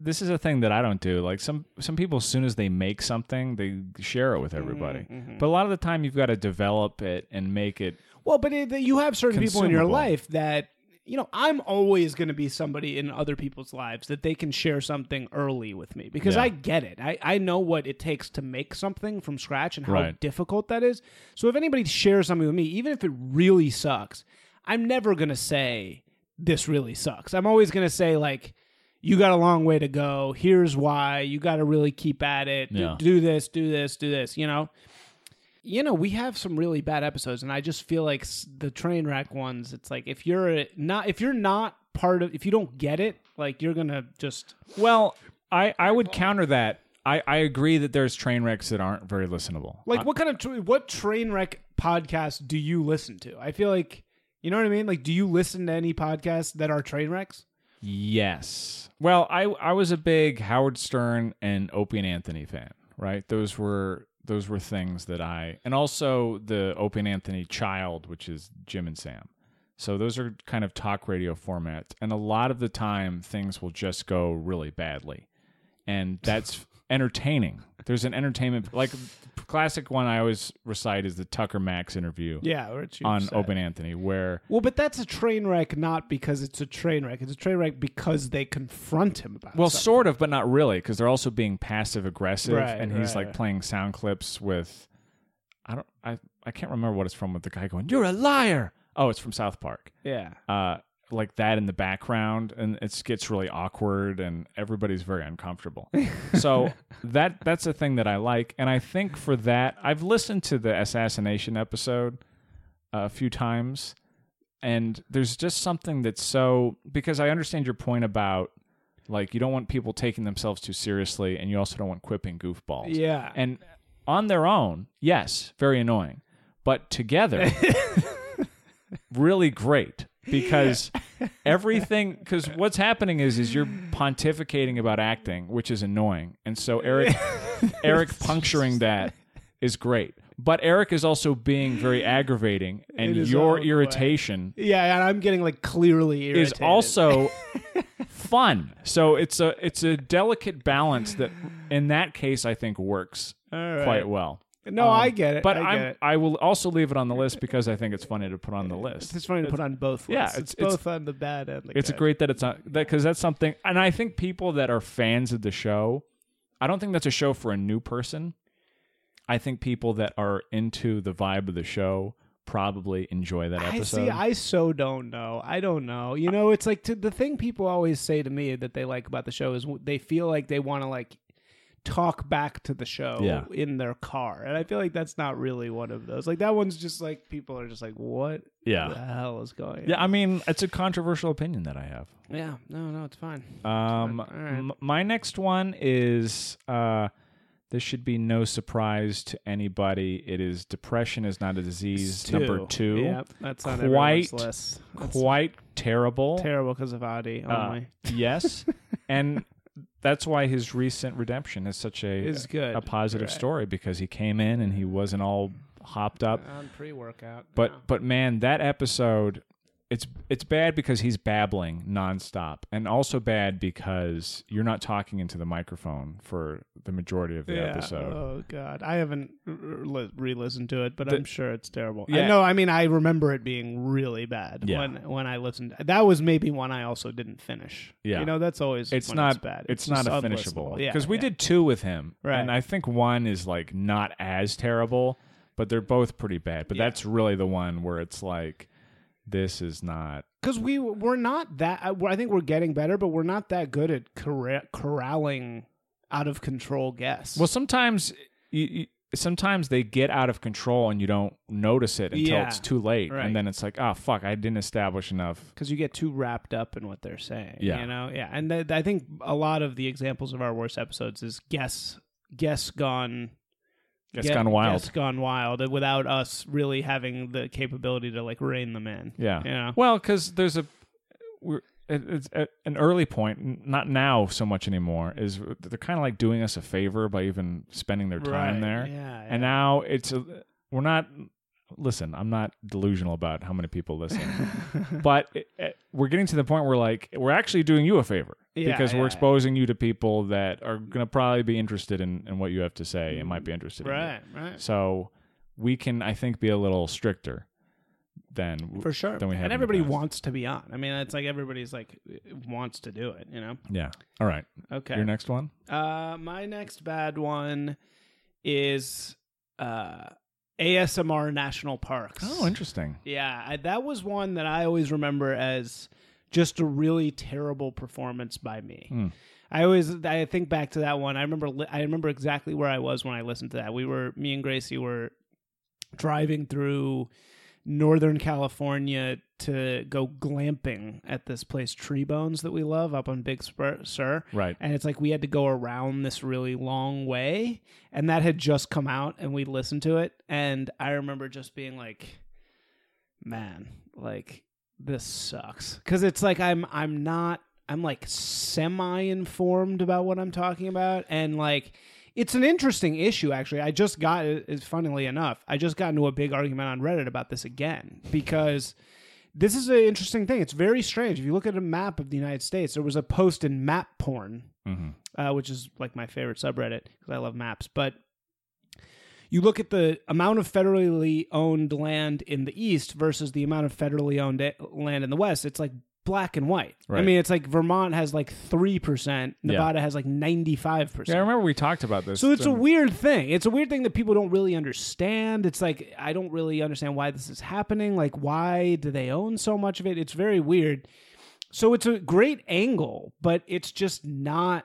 this is a thing that I don't do. Like some some people, as soon as they make something, they share it with everybody. Mm-hmm, But a lot of the time, you've got to develop it and make it. Well, but it, you have certain people in your life that you know. I'm always going to be somebody in other people's lives that they can share something early with me because Yeah. I get it. I I know what it takes to make something from scratch and how Right. difficult that is. So if anybody shares something with me, even if it really sucks, I'm never going to say this really sucks. I'm always going to say like. You got a long way to go. Here's why. You got to really keep at it. Do- Yeah. do this, do this, do this. You know, you know, we have some really bad episodes, and I just feel like the train wreck ones. It's like if you're not if you're not part of if you don't get it, like you're gonna just Well, I I would counter that. I I agree that there's train wrecks that aren't very listenable. like what kind of tra- what train wreck podcast do you listen to? I feel like you know what I mean. Like, do you listen to any podcasts that are train wrecks? Yes. Well, I I was a big Howard Stern and Opie and Anthony fan, right? Those were those were things that I and also the Opie and Anthony Child, which is Jim and Sam. So those are kind of talk radio formats, and a lot of the time things will just go really badly, and that's entertaining. There's an entertainment like classic one I always recite is the Tucker Max interview Yeah, on Opie and Anthony, where Well, but that's a train wreck not because it's a train wreck. It's a train wreck because they confront him about. Well, something. sort of, but not really, because they're also being passive aggressive, Right, and he's right, like right. playing sound clips with, I don't, I, I can't remember what it's from with the guy going, "You're a liar." Oh, it's from South Park. Yeah. Uh, like that in the background, and it gets really awkward, and everybody's very uncomfortable. so that that's a thing that I like, and I think for that, I've listened to the assassination episode a few times, and there's just something that's so because I understand your point about like you don't want people taking themselves too seriously, and you also don't want quipping goofballs. Yeah. And on their own, yes, very annoying. But together, really great because everything because what's happening is is you're pontificating about acting, which is annoying. And so Eric Eric puncturing that is great. But Eric is also being very aggravating and your irritation yeah, and I'm getting like clearly irritated. is also fun. So it's a it's a delicate balance that in that case I think works All right. quite well. No, I um, get it. But I get it. I will also leave it on the list because I think it's funny to put on the list. It's funny to put on both. Yeah, lists. it's- it's, both on the bad and the It's good. great that it's on that because that's something, and I think people that are fans of the show, I don't think that's a show for a new person. I think people that are into the vibe of the show probably enjoy that episode. I see. I so don't know. I don't know. You know, it's like to, the thing people always say to me that they like about the show is they feel like they want to like talk back to the show Yeah. in their car, and I feel like that's not really one of those. Like that one's just like people are just like, what yeah, the hell is going? yeah. I mean, it's a controversial opinion that I have. yeah. No, no, it's fine. Um, All right. m- my next one is uh, this should be no surprise to anybody. It is depression is not a disease. Number two, Yep, that's on Quite- list. That's quite terrible. terrible because of Adi Uh, only. yes, and that's why his recent redemption is such a Is good. a positive Right. story because he came in and he wasn't all hopped up. on pre-workout. But no. but man, that episode it's it's bad because he's babbling nonstop, and also bad because you're not talking into the microphone for the majority of the yeah. episode. Oh god, I haven't r- r- li- re-listened to it, but The- I'm sure it's terrible. Yeah. I know. I mean, I remember it being really bad Yeah. when when I listened. That was maybe one I also didn't finish. Yeah. you know, that's always it's not It's bad. It's, not a finishable Yeah, because we did two with him, Right. and I think one is like not as terrible, but they're both pretty bad. But that's really the one where it's like this is not because we we're not that. I I think we're getting better, but we're not that good at corra- corralling out of control guests. Well, sometimes you, you, sometimes they get out of control and you don't notice it until Yeah, it's too late, right. and then it's like, oh fuck, I didn't establish enough. because you get too wrapped up in what they're saying. Yeah. you know, yeah, and th- I think a lot of the examples of our worst episodes is guess guess gone. It's gone wild. Guess gone wild, uh, without us really having the capability to like rein them in. Yeah. Yeah. Well, because there's a we're it, it's a, an early point, not now so much anymore. Is they're kind of like doing us a favor by even spending their time Right. there, Yeah, and yeah. now it's a, we're not. Listen, I'm not delusional about how many people listen, but it, it- we're getting to the point where like we're actually doing you a favor Yeah, because yeah, we're yeah. exposing you to people that are going to probably be interested in, in what you have to say and might be interested in. Right, right. So we can, I think, be a little stricter than For sure. than we have and everybody wants to be on. I mean, it's like everybody's like wants to do it, you know? Yeah. All right. Okay. Your next one. Uh, my next bad one is uh, ASMR National Parks. Oh, interesting. Yeah, I, that was one that I always remember as just a really terrible performance by me. Hmm. I always I think back to that one. I remember li- I remember exactly where I was when I listened to that. We were me and Gracie were driving through Northern California to go glamping at this place Treebones that we love up on Big Spur, Sur. Right. And it's like we had to go around this really long way and that had just come out and we listened to it and I remember just being like man, like this sucks cuz it's like I'm I'm not I'm like semi informed about what I'm talking about and like it's an interesting issue actually. I just got it's funnily enough, I just got into a big argument on Reddit about this again because this is an interesting thing. It's very strange. If you look at a map of the United States, there was a post in map porn hmm uh, which is like my favorite subreddit because I love maps. But you look at the amount of federally owned land in the east versus the amount of federally owned land in the west. It's like black and white. I mean, it's like Vermont has like three percent, Nevada has like 95%. Yeah, I remember we talked about this. So it's a weird thing. It's a weird thing that people don't really understand. It's like I don't really understand why this is happening. Like why do they own so much of it? It's very weird. So it's a great angle, but it's just not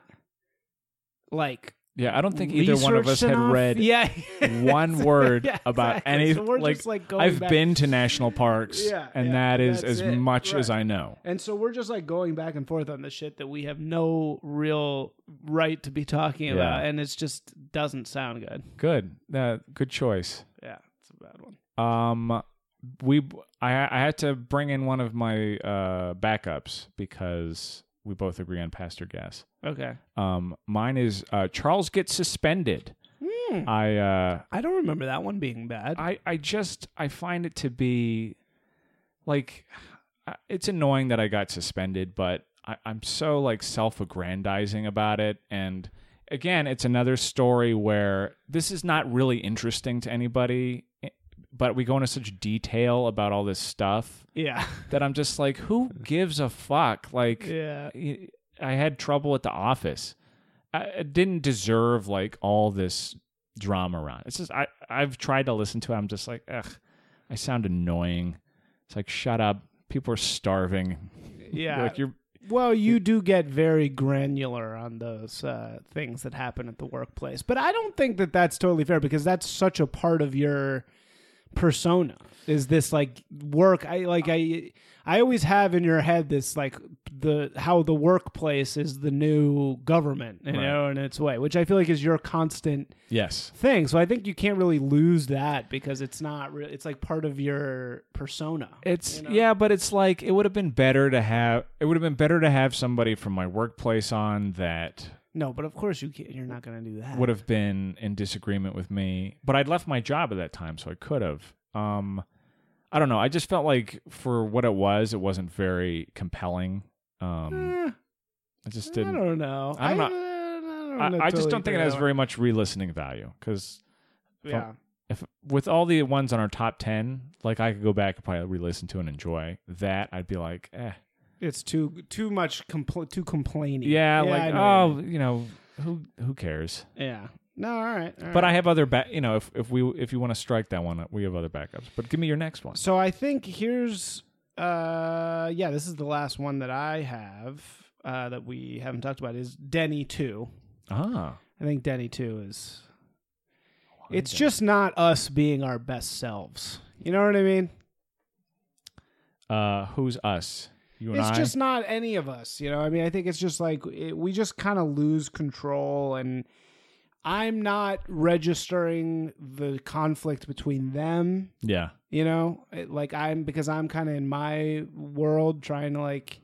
like Yeah, I don't think either one of us had enough. read yeah. one word Yeah, about exactly. any. So we're like, just, like, going I've back- been to national parks, Yeah, and that is as it. much as I know. And so we're just like going back and forth on this shit that we have no real right to be talking about, and it just doesn't sound good. Good, uh, good choice. Yeah, it's a bad one. Um, we I I had to bring in one of my uh backups because we both agree on Pastor Gas. Okay. Um, mine is uh, Charles gets suspended. Hmm. I uh, I don't remember that one being bad. I I just I find it to be like uh, it's annoying that I got suspended, but I, I'm so like self-aggrandizing about it, and again, it's another story where this is not really interesting to anybody, but we go into such detail about all this stuff yeah. that I'm just like, who gives a fuck? Like, yeah. I had trouble at the office. I, I didn't deserve like all this drama around. It's just I I've tried to listen to it. I'm just like, ugh, I sound annoying. It's like, shut up. People are starving. Yeah. like you're Well, you do get very granular on those uh, things that happen at the workplace, but I don't think that that's totally fair because that's such a part of your persona. Is this like work? I like I I always have in your head this like the how the workplace is the new government, you Right. know, in its way, which I feel like is your constant yes. thing. So I think you can't really lose that because it's not really. It's like part of your persona. It's you know? yeah, but it's like it would have been better to have it would have been better to have somebody from my workplace on that No, but of course you can't. You're not going to do that. would have been in disagreement with me. But I'd left my job at that time, so I could have. Um, I don't know. I just felt like for what it was, it wasn't very compelling. Um, Eh. I just didn't. I don't know. I'm not- I, don't I, know I just don't think it has very much re-listening value because. Yeah. if with all the ones on our top ten, like I could go back and probably re-listen to and enjoy that. I'd be like, eh, It's too too much compl- too complaining. yeah, I like oh, you know, who who cares? yeah. No, all right. all But right. I have other back. You know, if if we if you want to strike that one, we have other backups. But give me your next one. so I think here's uh yeah, this is the last one that I have uh that we haven't talked about is Denny 2. Ah, I think Denny 2 is It's just not us being our best selves. You know what I mean? uh, who's us? You it's I. just not any of us you know i mean i think it's just like it, we just kind of lose control and i'm not registering the conflict between them yeah. you know It- like i'm because i'm kind of in my world trying to like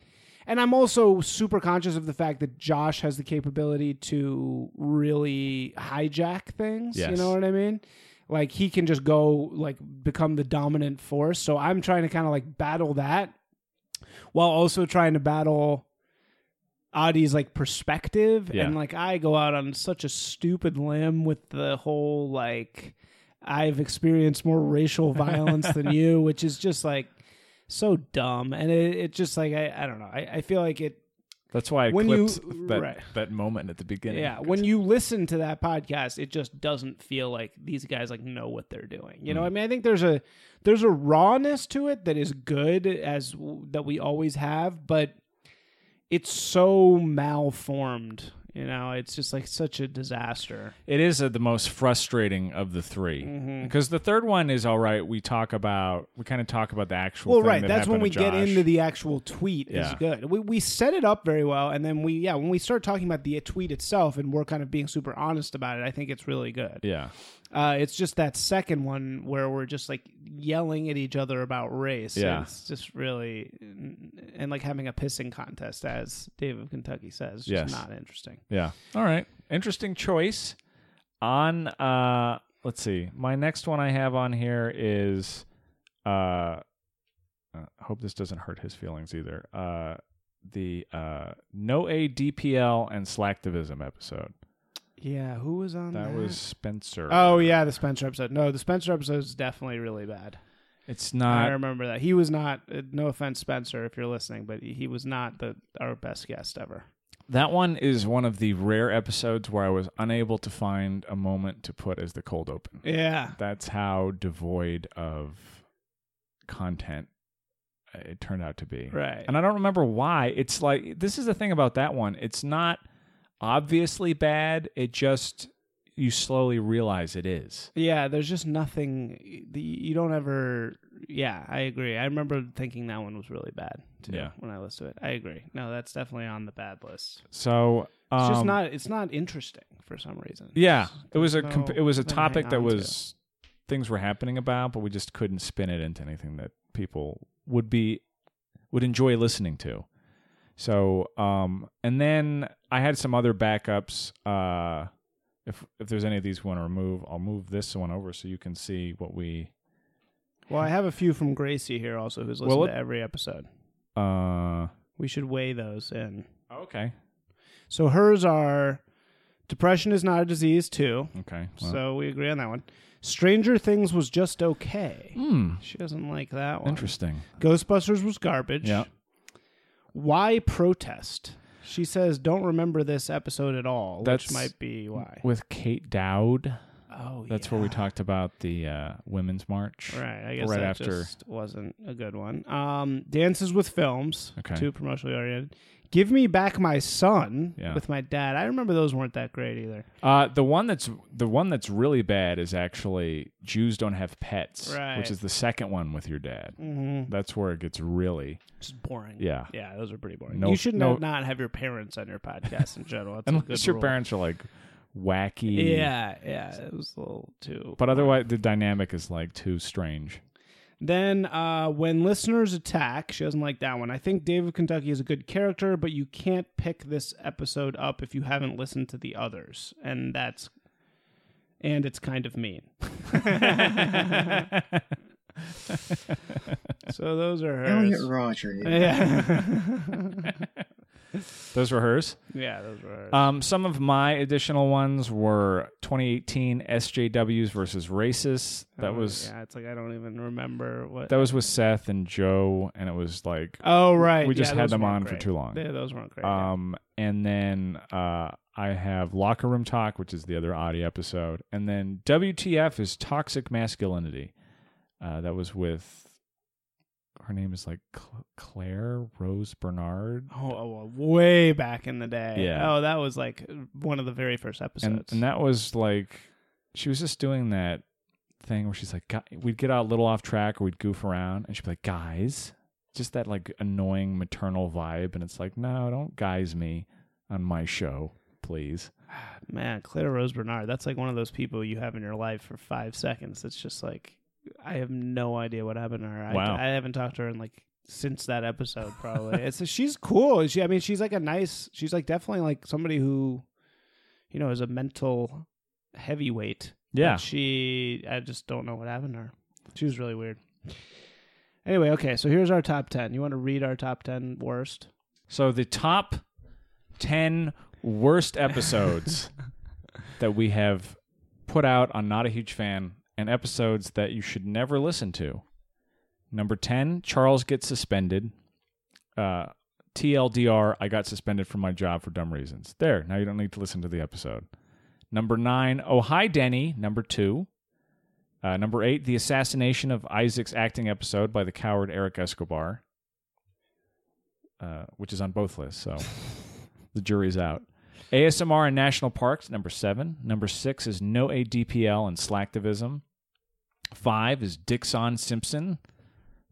and i'm also super conscious of the fact that josh has the capability to really hijack things you know what i mean like he can just go like become the dominant force. So I'm trying to kind of like battle that while also trying to battle Adi's like perspective Yeah. and like I go out on such a stupid limb with the whole like I've experienced more racial violence than you, which is just like so dumb. And it, it just like I, I don't know. I, I feel like it That's why I When you- clipped that right. that moment at the beginning. yeah, when you listen to that podcast, it just doesn't feel like these guys like know what they're doing. You know, mm. I mean, I think there's a there's a rawness to it that is good as that we always have, but it's so malformed. You know, it's just like such a disaster. It is uh, the most frustrating of the 3 Mm-hmm. because the third one is all right. We talk about we kind of talk about the actual. Well, thing right. that That's when happened we to get Josh. into the actual tweet. Yeah. Is good. We we set it up very well, and then we yeah when we start talking about the tweet itself, and we're kind of being super honest about it. I think it's really good. yeah. Uh, it's just that second one where we're just like yelling at each other about race. Yeah. It's just really, and like having a pissing contest, as Dave of Kentucky says, just Yes. not interesting. Yeah. All right. Interesting choice. On uh let's see. My next one I have on here is uh I hope this doesn't hurt his feelings either. Uh the uh No A DPL and Slacktivism episode. Yeah, who was on that? That was Spencer. Oh yeah, the Spencer episode. No, the Spencer episode is definitely really bad. It's not. I remember that he was not. uh, No offense, Spencer, if you're listening, but he was not the our best guest ever. that one is one of the rare episodes where I was unable to find a moment to put as the cold open. Yeah, That's how devoid of content uh, it turned out to be. right. And I don't remember why. It's like this is the thing about that one. It's not obviously bad. It just you slowly realize it is. Yeah, there's just nothing. The, you don't ever. Yeah, I agree. I remember thinking that one was really bad too. Yeah. when I listened to it, I agree. No, that's definitely on the bad list. So um, It's just not. It's not interesting for some reason. Yeah, It's- it was a there's comp- it was a topic that on to. was things were happening about, but we just couldn't spin it into anything that people would be would enjoy listening to. So, um, and then I had some other backups. Uh, if if there's any of these we want to remove, I'll move this one over so you can see what we. Well, I have a few from Gracie here also, who's listened Well, to every episode. Uh, We should weigh those in. okay, So hers are depression is not a disease too. okay. well, So we agree on that one. Stranger Things was just okay. hmm, She doesn't like that one. interesting. Ghostbusters was garbage. Yeah. Why protest? She says, "Don't remember this episode at all," That's- which might be why. With Kate Dowd, Oh, that's where we talked about the uh, women's march. Right, I guess right that after- just wasn't a good one. Um, Dances with Films, Okay. too promotionally oriented. Give Me Back My Son Yeah. with my dad. I remember those weren't that great either. Uh, the one that's the one that's really bad is actually Jews don't have pets, Right. which is the second one with your dad. Mm-hmm. That's where it gets really Just boring. yeah. Yeah, those are pretty boring. No- you should no- not have your parents on your podcast in general. That's Unless your rule. parents are like wacky. Yeah, yeah, it was a little too. But otherwise, the dynamic is like too strange. Then, uh, when listeners attack, she doesn't like that one. I think Dave of Kentucky is a good character, but you can't pick this episode up if you haven't listened to the others, and that's and it's kind of mean. so those are hers. Elliot Rodger. Yeah, Those were hers. yeah, those were hers. Um, some of my additional ones were 2018 SJWs versus Racists. That Oh, was yeah. It's like I don't even remember what. that was with Seth and Joe, and it was like oh right, we just yeah, had them on for too long. Yeah, those weren't great. Um, and then uh, I have Locker Room Talk, which is the other audio episode, and then WTF is Toxic Masculinity. Uh, that was with her name is like Cl- Claire Rose Bernard, oh, oh, oh, way back in the day. Yeah. Oh, that was like one of the very first episodes. and and that was like she was just doing that thing where she's like, we'd get out a little off track or we'd goof around, and she'd be like, guys, just that like annoying maternal vibe, and it's like, no, don't guys me on my show, please. Man, Claire Rose Bernard, that's like one of those people you have in your life for five seconds. It's just like I have no idea what happened to her. I- Wow. I, haven't talked to her in like since that episode. Probably. it's she's cool. She, I mean, she's like a nice. She's like definitely like somebody who, you know, is a mental heavyweight. Yeah. But she, I just don't know what happened to her. She was really weird. Anyway, okay, so here's our top 10. You want to read our top 10 worst? So the top 10 worst episodes that we have put out on Not a Huge Fan and episodes that you should never listen to. Number 10, Charles gets suspended. Uh, TLDR, I got suspended from my job for dumb reasons. There, now you don't need to listen to the episode. Number 9, Oh Hi Denny, number 2. Uh, number 8, the assassination of Isaac's acting episode by the coward Eric Escobar uh, which is on both lists. So the jury's out. ASMR and national parks, number seven. Number six is no ADPL and slacktivism. Five is Dixon Simpson.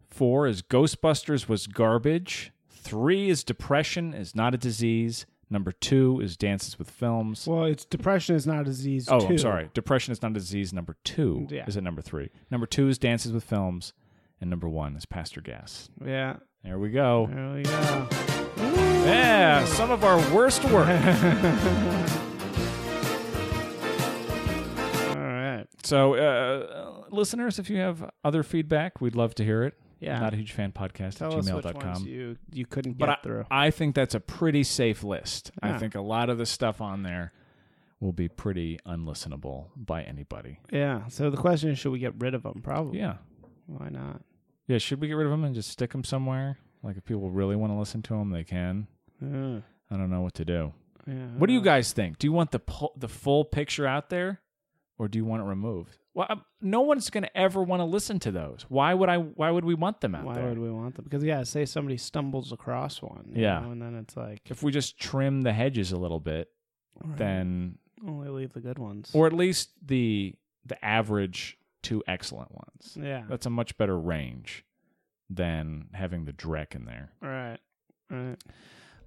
Four is Ghostbusters was garbage. Three is depression is not a disease. Number two is dances with films. Well, it's depression is not a disease. Oh. I'm sorry. Depression is not a disease. Number two Yeah. is at number three. Number two is dances with films, and number one is Pastor Gas. Yeah, There we go. there we go. Yeah, some of our worst work. All right. So, uh, listeners, if you have other feedback, we'd love to hear it. Yeah. Not a huge fan podcast Tell at us which ones gmail.com. you, you couldn't But get I, through. I think that's a pretty safe list. I Yeah. think a lot of the stuff on there will be pretty unlistenable by anybody. Yeah. So the question is, should we get rid of them? Probably. Yeah. Why not? Yeah, should we get rid of them and just stick them somewhere? Like if people really want to listen to them, they can. Yeah. I don't know what to do. yeah What do you guys think? Do you want the pu- the full picture out there, or do you want it removed? Well, um, no one's going to ever want to listen to those. Why would I? Why would we want them out there? Why there? would we want them? Because yeah, say somebody stumbles across one. you Yeah. know, and then it's like if we just trim the hedges a little bit, right, then only leave the good ones. or at least the the average to excellent ones. yeah. That's a much better range than having the dreck in there. Right. Right.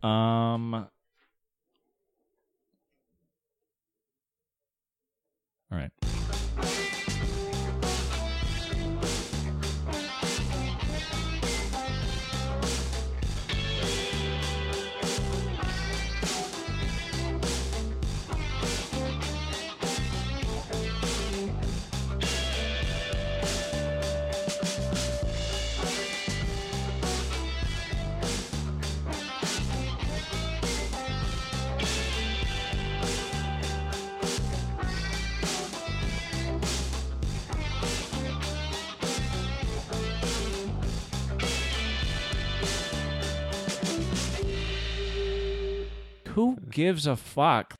Um All right. Who gives a fuck?